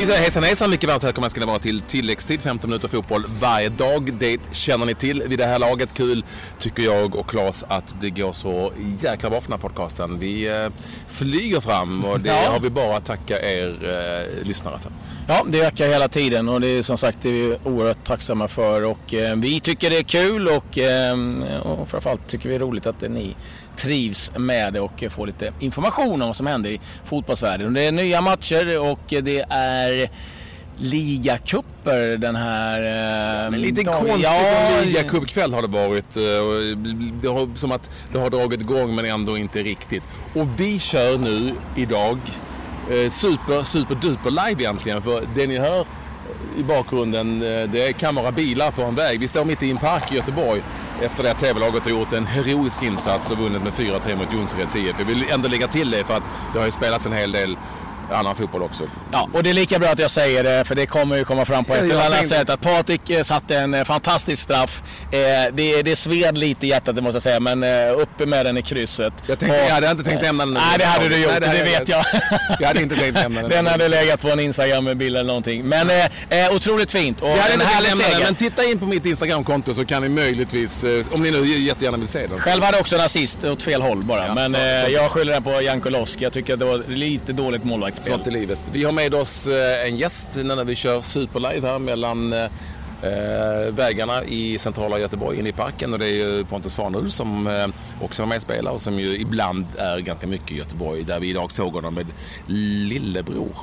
Vi säger hejsan hejsan, mycket varmt välkomna ska ni vara till tilläggstid, 15 minuter fotboll varje dag. Det känner ni till vid det här laget. Kul tycker jag och Claes att det går så jäkla bra för den här podcasten. Vi eh, flyger fram och det Ja. har vi bara att tacka er eh, lyssnare för. Ja, det ökar hela tiden och det är som sagt det är vi oerhört tacksamma för och eh, vi tycker det är kul och, eh, och framförallt tycker vi det är roligt att ni trivs med det och får lite information om vad som händer i fotbollsvärlden. Och Det är nya matcher och det är ligacuper den här eh, Men lite konstig Ja, ligacupkväll har det varit. eh, Det har, som att det har dragit igång men ändå inte riktigt. Och vi kör nu idag eh, super, super duper live egentligen. För det ni hör i bakgrunden eh, det kan vara bilar på en väg. Vi står mitt i en park i Göteborg efter det att TV-laget har gjort en heroisk insats och vunnit med 4-3 mot Jonsereds IF. Jag vill ändå lägga till det för att det har ju spelats en hel del annan fotboll också. Ja, och det är lika bra att jag säger det för det kommer ju komma fram på ett eller annat tänkte- sätt att Patrik eh, satte en eh, fantastisk straff. Eh, det, det sved lite i hjärtat det måste jag säga men uppe med den i krysset. Jag, tänkte, Och- jag hade inte tänkt nämna den. Nej det hade du gjort, Nej, det, hade vet jag. Jag hade inte tänkt nämna den. Den hade legat på en Instagram-bild eller någonting. Men eh, otroligt fint och Jag hade en härlig seger. men titta in på mitt Instagramkonto så kan ni möjligtvis, om ni nu jättegärna vill se den. Själv hade också en assist åt fel håll bara. Ja, men så- så- jag skyller den på Jankulovski. Jag tycker att det var lite dåligt målvaktsspel. Sånt i livet. Vi har med oss eh, en gäst när vi kör Superlive här mellan eh, eh, vägarna i centrala Göteborg inne i parken och det är ju Pontus Farnhult som eh, också var med och spelade och som ju ibland är ganska mycket i Göteborg där vi idag såg honom med lillebror.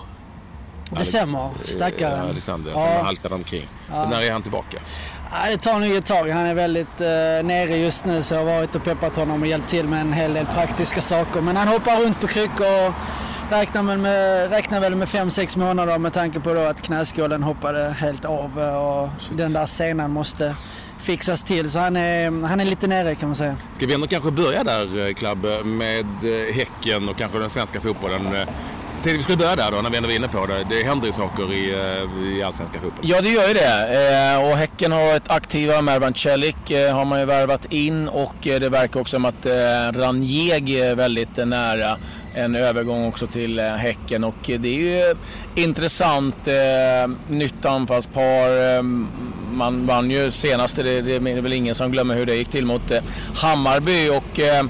Det stämmer. Stackaren. Alexander Ja. som haltade omkring. När är han tillbaka? Ja, det tar nog ett tag. Han är väldigt eh, nere just nu så jag har varit och peppat honom och hjälpt till med en hel del praktiska saker. Men han hoppar runt på kryckor och räknar väl med, räknar väl med 5-6 månader med tanke på att knäskålen hoppade helt av och den där senan måste fixas till. Så han är, han är lite nere kan man säga. Ska vi ändå kanske börja där, eh, Klabbe, med eh, Häcken och kanske den svenska fotbollen. Tänkte vi skulle börja där då, när vi ändå var inne på det. Det händer ju saker i, eh, i allsvenska fotbollen. Ja, det gör ju det. Eh, och Häcken har varit aktiva. Mervan Celik eh, har man ju värvat in och det verkar också som att Ranjeg Ranjegi är väldigt nära en övergång också till Häcken. Och det är ju intressant. Eh, nytt anfallspar. Ehm, man vann ju senast, det, det är väl ingen som glömmer hur det gick till mot Hammarby. Och, ehm,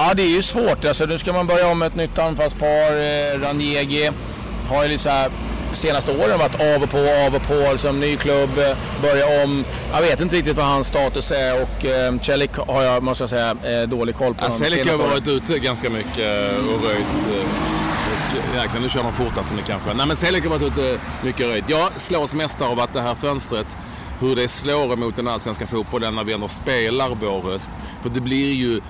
Ja, det är ju svårt. Alltså, nu ska man börja om med ett nytt anfallspar. Eh, Ranjegi har ju så här, senaste åren varit av och på, av och på. Liksom, ny klubb, eh, börja om. Jag vet inte riktigt vad hans status är och eh, Celik har jag, måste jag säga, eh, dålig koll på. de Selik har varit ute ganska mycket eh, och röjt. eh, Jäklar, nu kör man fortare som det kanske. Nej men Selik har varit ute mycket och röjt. Jag slås mest av att det här fönstret, hur det slår emot den allsvenska fotbollen när vi ändå spelar vår höst. För det blir ju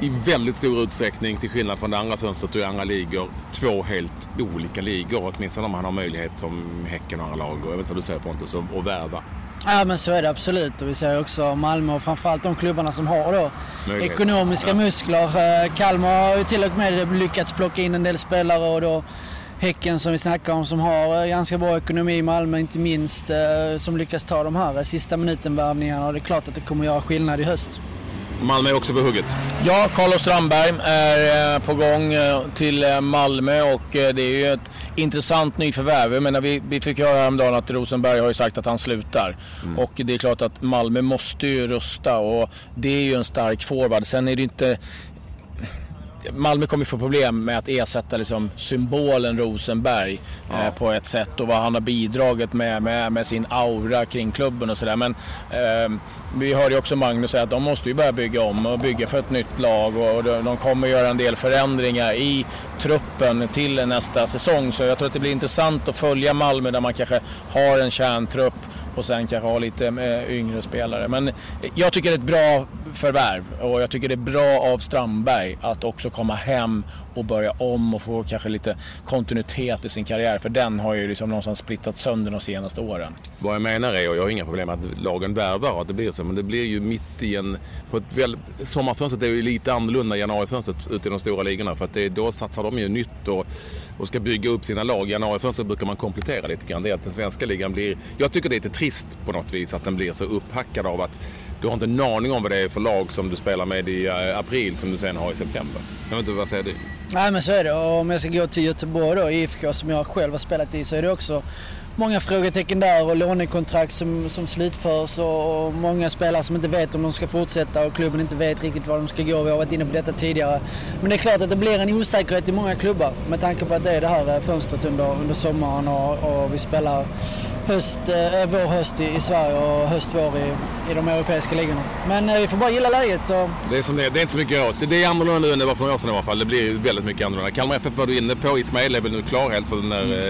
i väldigt stor utsträckning, till skillnad från det andra fönstret och i andra ligor, två helt olika ligor. Åtminstone om man har möjlighet som Häcken och andra lag. Och jag vet inte vad du säger Pontus, att värva. Ja men så är det absolut och vi ser också Malmö och framförallt de klubbarna som har då Möjlighet. ekonomiska Ja. muskler. Eh, Kalmar har ju till och med lyckats plocka in en del spelare och då Häcken som vi snackar om som har eh, ganska bra ekonomi, Malmö inte minst, eh, som lyckas ta de här sista minuten-värvningarna och det är klart att det kommer göra skillnad i höst. Malmö är också på hugget. Ja, Carlos Strandberg är eh, på gång eh, till eh, Malmö och det är ju ett intressant nyförvärv. Jag menar, vi, vi fick höra häromdagen att Rosenberg har ju sagt att han slutar. Och det är klart att Malmö måste ju rusta och det är ju en stark forward. Sen är det inte Malmö kommer få problem med att ersätta liksom symbolen Rosenberg eh, på ett sätt och vad han har bidragit med, med, med sin aura kring klubben och sådär. Men eh, vi hörde ju också Magnus säga att de måste ju börja bygga om och bygga för ett nytt lag och, och de kommer göra en del förändringar i truppen till nästa säsong. Så jag tror att det blir intressant att följa Malmö där man kanske har en kärntrupp och sen kanske ha lite eh, yngre spelare. Men jag tycker det är ett bra förvärv och jag tycker det är bra av Strandberg att också komma hem och börja om och få kanske lite kontinuitet i sin karriär. För den har ju liksom någonstans splittat sönder de senaste åren. Vad jag menar är, och jag har inga problem med att lagen värvar att det blir så, men det blir ju mitt i en... På ett väl, sommarfönstret är ju lite annorlunda än januarifönstret ute i de stora ligorna för att det, då satsar de ju nytt och, och ska bygga upp sina lag. Januarifönstret brukar man komplettera lite grann. Det är att den svenska ligan blir... Jag tycker det är lite trist på något vis att den blir så upphackad av att du har inte en aning om vad det är för lag som du spelar med i eh, april som du sen har i september. Jag vet inte, vad säger du? Nej men så är det. Och om jag ska gå till Göteborg då, IFK som jag själv har spelat i, så är det också många frågetecken där och lånekontrakt som, som slutförs och, och många spelare som inte vet om de ska fortsätta och klubben inte vet riktigt var de ska gå. Vi har varit inne på detta tidigare. Men det är klart att det blir en osäkerhet i många klubbar med tanke på att det är det här eh, fönstret under, under sommaren och, och vi spelar höst, eh, vår höst i, i Sverige och höst vår i, i de europeiska ligorna. Men eh, vi får bara gilla läget. Och... Det är som det, det är inte så mycket åt. Det är annorlunda nu än det var för några år sedan i alla fall. Det blir väldigt mycket annorlunda. Kalmar FF var du inne på. Ismail är väl nu klar helt för den där mm.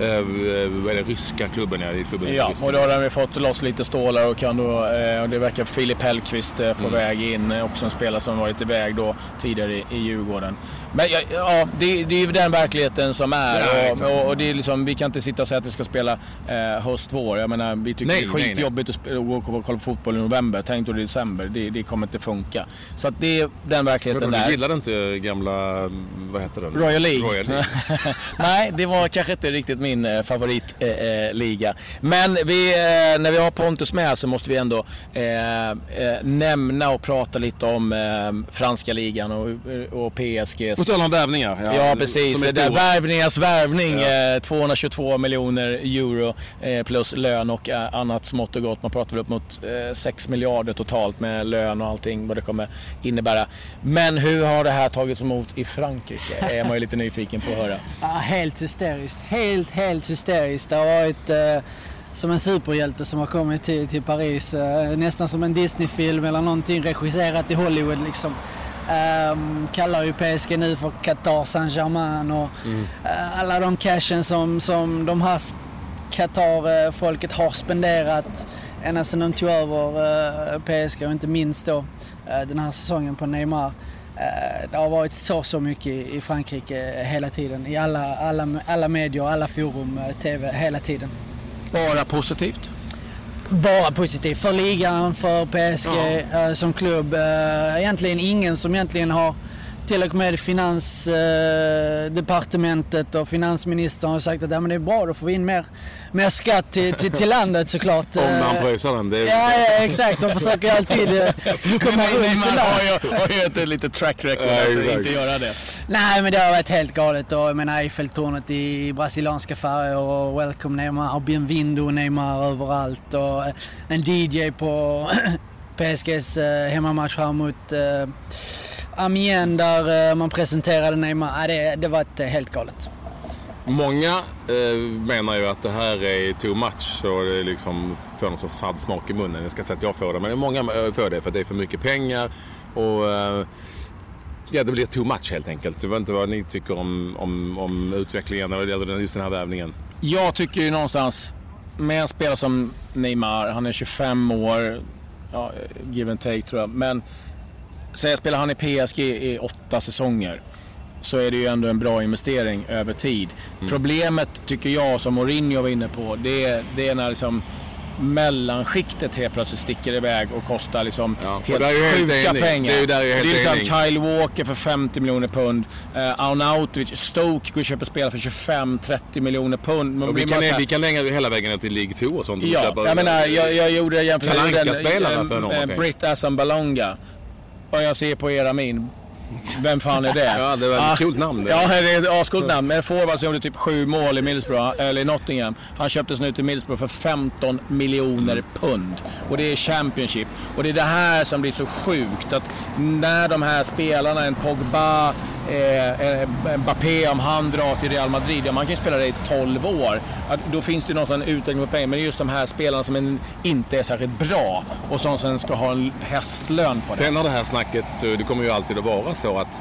eh, eh, vad är det, ryska klubben. Ja, klubben ja och då har vi fått loss lite stålar och, kan då, eh, och det verkar Filip Hellqvist eh, på mm. väg in. Eh, också en spelare som varit iväg då tidigare i, i Djurgården. Men ja, ja det, det är ju den verkligheten som är. Ja, och, och, och, det är liksom, vi kan inte sitta och säga att vi ska spela eh, höst-vår. Jag menar, vi tycker nej, det är skitjobbigt att gå och kolla på fotboll i november. Tänk då i december. Det, det kommer inte funka. Så att det är den verkligheten där. Du gillade inte gamla, vad heter den? Royal League. Royal League. nej, det var kanske inte riktigt min eh, favoritliga. Eh, eh Men vi, när vi har Pontus med så måste vi ändå nämna och prata lite om franska ligan och, och PSGs på tal om värvningar. Ja, ja precis. Det är värvningars värvning. Ja. 222 miljoner euro plus lön och annat smått och gott. Man pratar väl upp mot 6 miljarder totalt med lön och allting vad det kommer innebära. Men hur har det här tagits emot i Frankrike? är man ju lite nyfiken på att höra. Ja, helt hysteriskt. Helt, helt hysteriskt. Det har varit eh, som en superhjälte som har kommit till, till Paris. Eh, nästan som en Disney-film eller någonting regisserat i Hollywood liksom. Um, kallar ju PSG nu för Qatar Saint-Germain och mm. uh, alla de cashen som, som de här Qatar-folket har spenderat ända sedan de tog över uh, PSG och inte minst då uh, den här säsongen på Neymar. Det har varit så, så mycket i Frankrike hela tiden. I alla, alla, alla medier, alla forum, TV, hela tiden. Bara positivt? bara positivt för ligan, för PSG ja. som klubb. Egentligen ingen som egentligen har till och med Finansdepartementet och finansministern har sagt att ja, men det är bra, då får vi in mer, mer skatt till, till, till landet såklart. Om man pröjsar den. Det är... ja, ja, exakt. De försöker alltid komma runt det där. har ju ett litet track record ja, att inte göra det. Nej, men det har varit helt galet. Och, jag menar Eiffeltornet i brasilianska färger och Welcome Neymar och Bienvindo Neymar överallt. Och en DJ på PSGs hemmamatch här mot Amiens där eh, man presenterade Neymar. det, det var ett, eh, helt galet. Många eh, menar ju att det här är too much och det liksom får någon sorts fadd smak i munnen. Jag ska inte säga att jag får det, men många eh, får det för att det är för mycket pengar. Och eh, ja, det blir too much helt enkelt. Jag vet inte vad ni tycker om, om, om utvecklingen gäller just den här värvningen. Jag tycker ju någonstans med en spelare som Neymar, han är 25 år, ja, give and take tror jag. Men Säg spelar han i PSG i åtta säsonger så är det ju ändå en bra investering över tid. Mm. Problemet tycker jag, som Mourinho var inne på, det är, det är när liksom mellanskiktet helt plötsligt sticker iväg och kostar liksom ja, helt sjuka helt pengar. Det är, där det är liksom Kyle Walker för 50 miljoner pund. Uh, Arnautovic, Stoke går och köper spelare för 25-30 miljoner pund. vi, kan, här... vi kan lägga hela vägen till League 2 och sånt. Ja, jag menar, jag, jag gjorde jämförelsen... Kalanka-spelarna för. Britt Assambalonga. Och jag ser på era min. Vem fan är det? ja, det var ett coolt namn. Det. Ja, det är ett ascoolt namn. Men en forward som gjorde typ sju mål i Middlesbrough, eller i Nottingham. Han köptes nu till Middlesbrough för 15 miljoner pund. Och det är Championship. Och det är det här som blir så sjukt. Att när de här spelarna, en Pogba, eh, eh, Mbappé, om han drar till Real Madrid, ja man kan ju spela det i 12 år. Då finns det någon sån utveckling på pengar. Men just de här spelarna som inte är särskilt bra och som sen ska ha en hästlön på det. Sen har det här snacket, eh, det kommer ju alltid att vara så att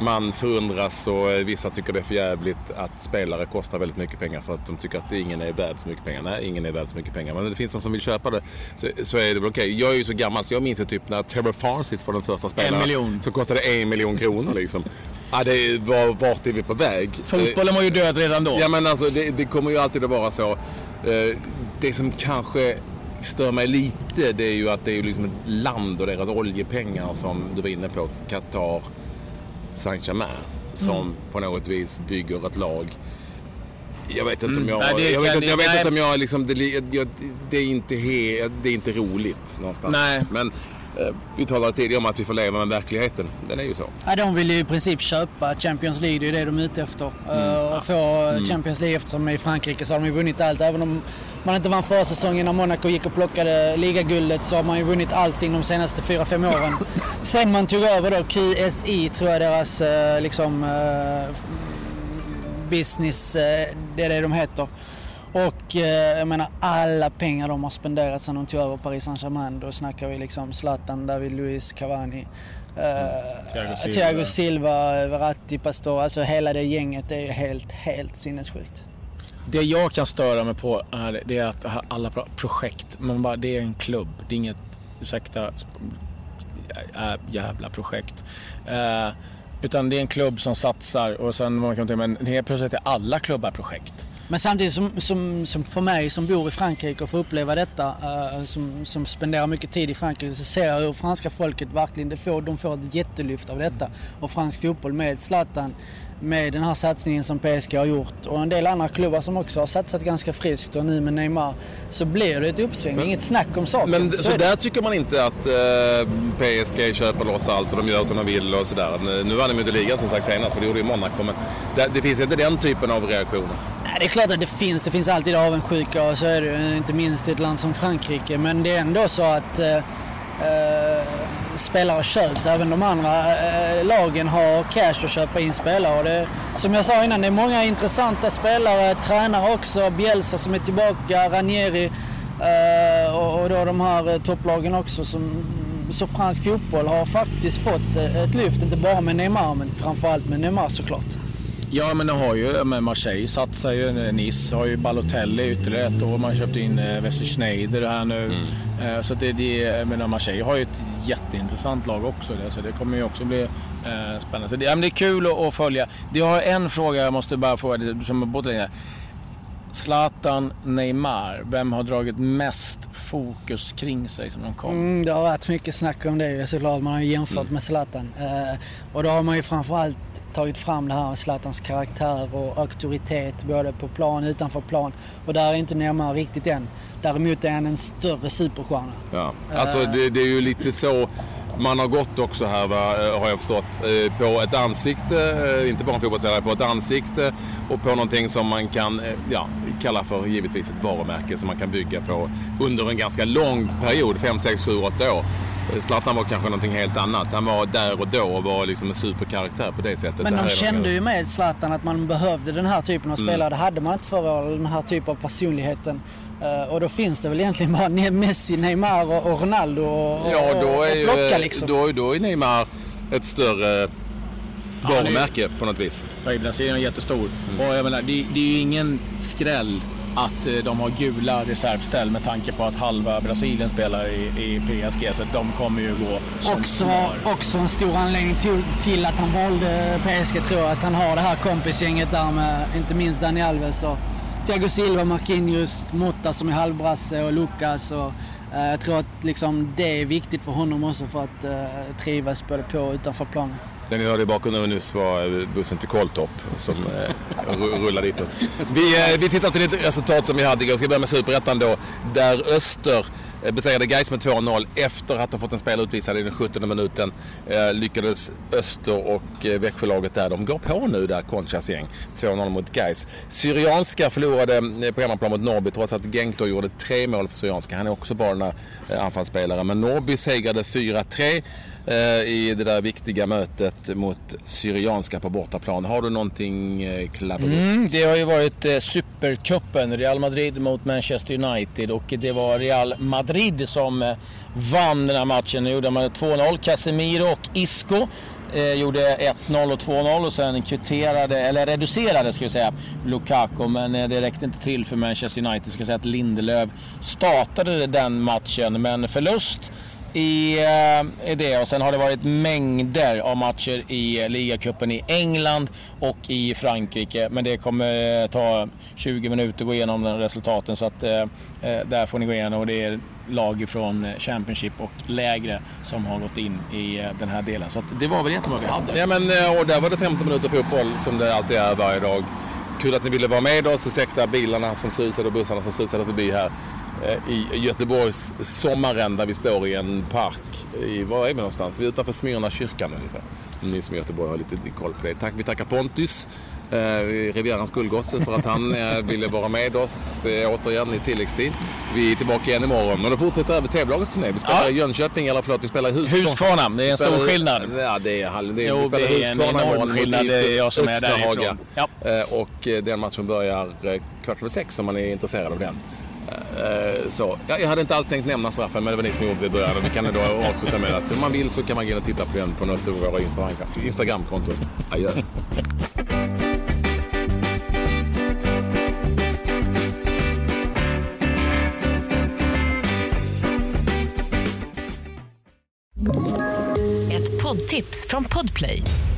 man förundras och eh, vissa tycker det är för jävligt att spelare kostar väldigt mycket pengar för att de tycker att ingen är värd så mycket pengar. Nej, ingen är värd så mycket pengar. Men det finns någon som vill köpa det så, så är det väl okej. Okay. Jag är ju så gammal så jag minns ju typ när Trevor Francis var den första spelaren. En miljon. Så kostade det en miljon kronor liksom. Ja, det var, vart är vi på väg? Fotbollen var ju död redan då. Ja, men alltså det, det kommer ju alltid att vara så. Eh, det som kanske stör mig lite det är ju att det är liksom ett land och deras oljepengar som du var inne på, Qatar, Saint-Germain, som mm. på något vis bygger ett lag. Jag vet inte om jag... Mm. Nej, jag vet, jag vet inte om jag liksom... Det, jag, det, är inte he, det är inte roligt någonstans. Nej. Men vi talade tidigare om att vi får leva med verkligheten. Den är ju så. Ja, de vill ju i princip köpa Champions League, det är det de är ute efter. Mm. Och få mm. Champions League eftersom i Frankrike så har de ju vunnit allt. Även om man inte vann förra säsongen när Monaco gick och plockade ligaguldet så har man ju vunnit allting de senaste 4-5 åren. Sen man tog över då QSI tror jag deras eh, liksom business, det är det de heter. Och eh, jag menar alla pengar de har spenderat sedan de tog över Paris Saint-Germain. Då snackar vi liksom Zlatan, David Luiz, Cavani. Eh, Thiago, Silva. Thiago Silva, Verratti, Pastor. Alltså hela det gänget är helt, helt sinnessjukt. Det jag kan störa mig på är, det är att alla projekt, man bara, det är en klubb. Det är inget, ursäkta, jävla projekt. Uh, utan det är en klubb som satsar och sen man kan tänka, men helt plötsligt är alla klubbar projekt. Men samtidigt som, som, som, för mig som bor i Frankrike och får uppleva detta, uh, som, som spenderar mycket tid i Frankrike, så ser jag hur franska folket verkligen, det får, de får ett jättelyft av detta. Och fransk fotboll med Zlatan med den här satsningen som PSG har gjort och en del andra klubbar som också har satsat ganska friskt och nu med Neymar så blir det ett uppsving. Men, Inget snack om saken. Men så, så där tycker man inte att eh, PSG köper loss allt och de gör som de vill och sådär. Nu vann de inte ligan som sagt senast för det gjorde ju Monaco men det, det, finns inte den typen av reaktioner. Nej, det är klart att det finns. Det finns alltid avundsjuka och så är det inte minst i ett land som Frankrike. Men det är ändå så att eh, eh, spelare köps. Även de andra eh, lagen har cash att köpa in spelare. Och det, som jag sa innan, det är många intressanta spelare. Tränare också. Bielsa som är tillbaka, Ranieri eh, och, och då de här eh, topplagen också. Som, så fransk fotboll har faktiskt fått eh, ett lyft, inte bara med Neymar men framförallt med Neymar såklart. Ja, men det har ju med Marseille satsar ju. Nice har ju Balotelli ytterligare ett år. Man köpte in eh, Wesley Schneider här nu. Mm. Eh, så det, det, jag menar, Marseille har ju ett jätteintressant lag också. Det, så det kommer ju också bli eh, spännande. Så det, men det är kul att, att följa. Det har en fråga jag måste bara fråga, som både länge. Zlatan, Neymar, vem har dragit mest fokus kring sig som de kom? Mm, det har varit mycket snack om det såklart. Man har ju jämfört mm. med Zlatan. Eh, och då har man ju framförallt tagit fram det här med Zlatans karaktär och auktoritet både på plan och utanför plan. Och där är inte Neymar riktigt än. Däremot är han en större superstjärna. Ja, alltså det, det är ju lite så man har gått också här va, eh, har jag förstått eh, på ett ansikte, eh, inte bara en fotbollsspelare, på ett ansikte och på någonting som man kan ja, kalla för givetvis ett varumärke som man kan bygga på under en ganska lång period, 5, 6, 7, 8 år. Zlatan var kanske någonting helt annat. Han var där och då och var liksom en superkaraktär på det sättet. Men de kände ju med Zlatan att man behövde den här typen av mm. spelare. Mm. Det hade man inte förra året, den här typen av personligheten. Uh, och då finns det väl egentligen bara Messi, Neymar och, Ronaldo och, ja, då är och plocka liksom. Då, då är Neymar ett större varumärke ja, på något vis. Ja, Brasilien är jättestor. Mm. Och jag menar, det, det är ju ingen skräll att eh, de har gula reservställ med tanke på att halva Brasilien spelar i, i PSG. Så de kommer ju gå också, också en stor anledning till, till, att han valde PSG tror jag. Att han har det här kompisgänget där med inte minst Dani Alves och Thiago Silva, Marquinhos, Motta som är halvbrasse och Lucas. Och, eh, jag tror att liksom, det är viktigt för honom också för att eh, trivas både på och utanför planen. Det ni hörde i bakgrunden nyss var bussen till Koltorp som eh, rullar ditåt. Vi, eh, vi tittar till ett resultat som vi hade igår. Jag ska börja med Superettan då. Där Öster eh, besegrade Gais med 2-0 efter att ha fått en spelare utvisad i den 17 minuten. Eh, lyckades Öster och eh, Växjölaget där, de går på nu där, Conchas gäng. 2-0 mot Gais. Syrianska förlorade på hemmaplan mot Norrby trots att Genk gjorde tre mål för Syrianska. Han är också bara en eh, anfallsspelare. Men Norrby segrade 4-3 Eh, i det där viktiga mötet mot Syrianska på bortaplan. Har du någonting eh, mm, Det har ju varit eh, Supercupen, Real Madrid mot Manchester United och det var Real Madrid som eh, vann den här matchen. Nu gjorde man 2-0. Casemiro och Isco eh, gjorde 1-0 och 2-0 och sen kvitterade, eller reducerade ska vi säga, Lukaku. Men eh, det räckte inte till för Manchester United. Ska säga att Lindelöf startade den matchen, men förlust i, eh, i det. Och sen har det varit mängder av matcher i ligacupen i England och i Frankrike. Men det kommer eh, ta 20 minuter att gå igenom den resultaten. Så att eh, eh, där får ni gå igenom. Och det är lag från Championship och lägre som har gått in i den här delen. Så det var väl egentligen vad vi hade. Ja men och där var det 15 minuter fotboll som det alltid är varje dag. Kul att ni ville vara med oss. Ursäkta bilarna som susade och bussarna som susade förbi här eh, i Göteborgs sommaren där vi står i en park. I, var är vi någonstans? Vi är utanför Smyrna kyrkan ungefär. Ni som är i Göteborg har lite koll på det. Tack, vi tackar Pontus, eh, Rivierans guldgosse, för att han eh, ville vara med oss eh, återigen i tilläggstid. Vi är tillbaka igen imorgon och då fortsätter även TV-lagets turné. Vi spelar Ja. i Jönköping, eller förlåt, vi spelar i Huskvarna. Huskvarna, det är en stor skillnad. Ja, det är, halv- det är, Jo, vi spelar det är en enorm skillnad. Det är jag som är därifrån. Ja. Eh, Och eh, den matchen börjar eh, kvart över sex om man är intresserad av den. Eh, så, jag hade inte alls tänkt nämna straffen men det var ni som gjorde det i början. Vi kan då avsluta med att om man vill så kan man gå in och titta på den på något av våra Instagramkonton. Adjö. Ett poddtips från Podplay.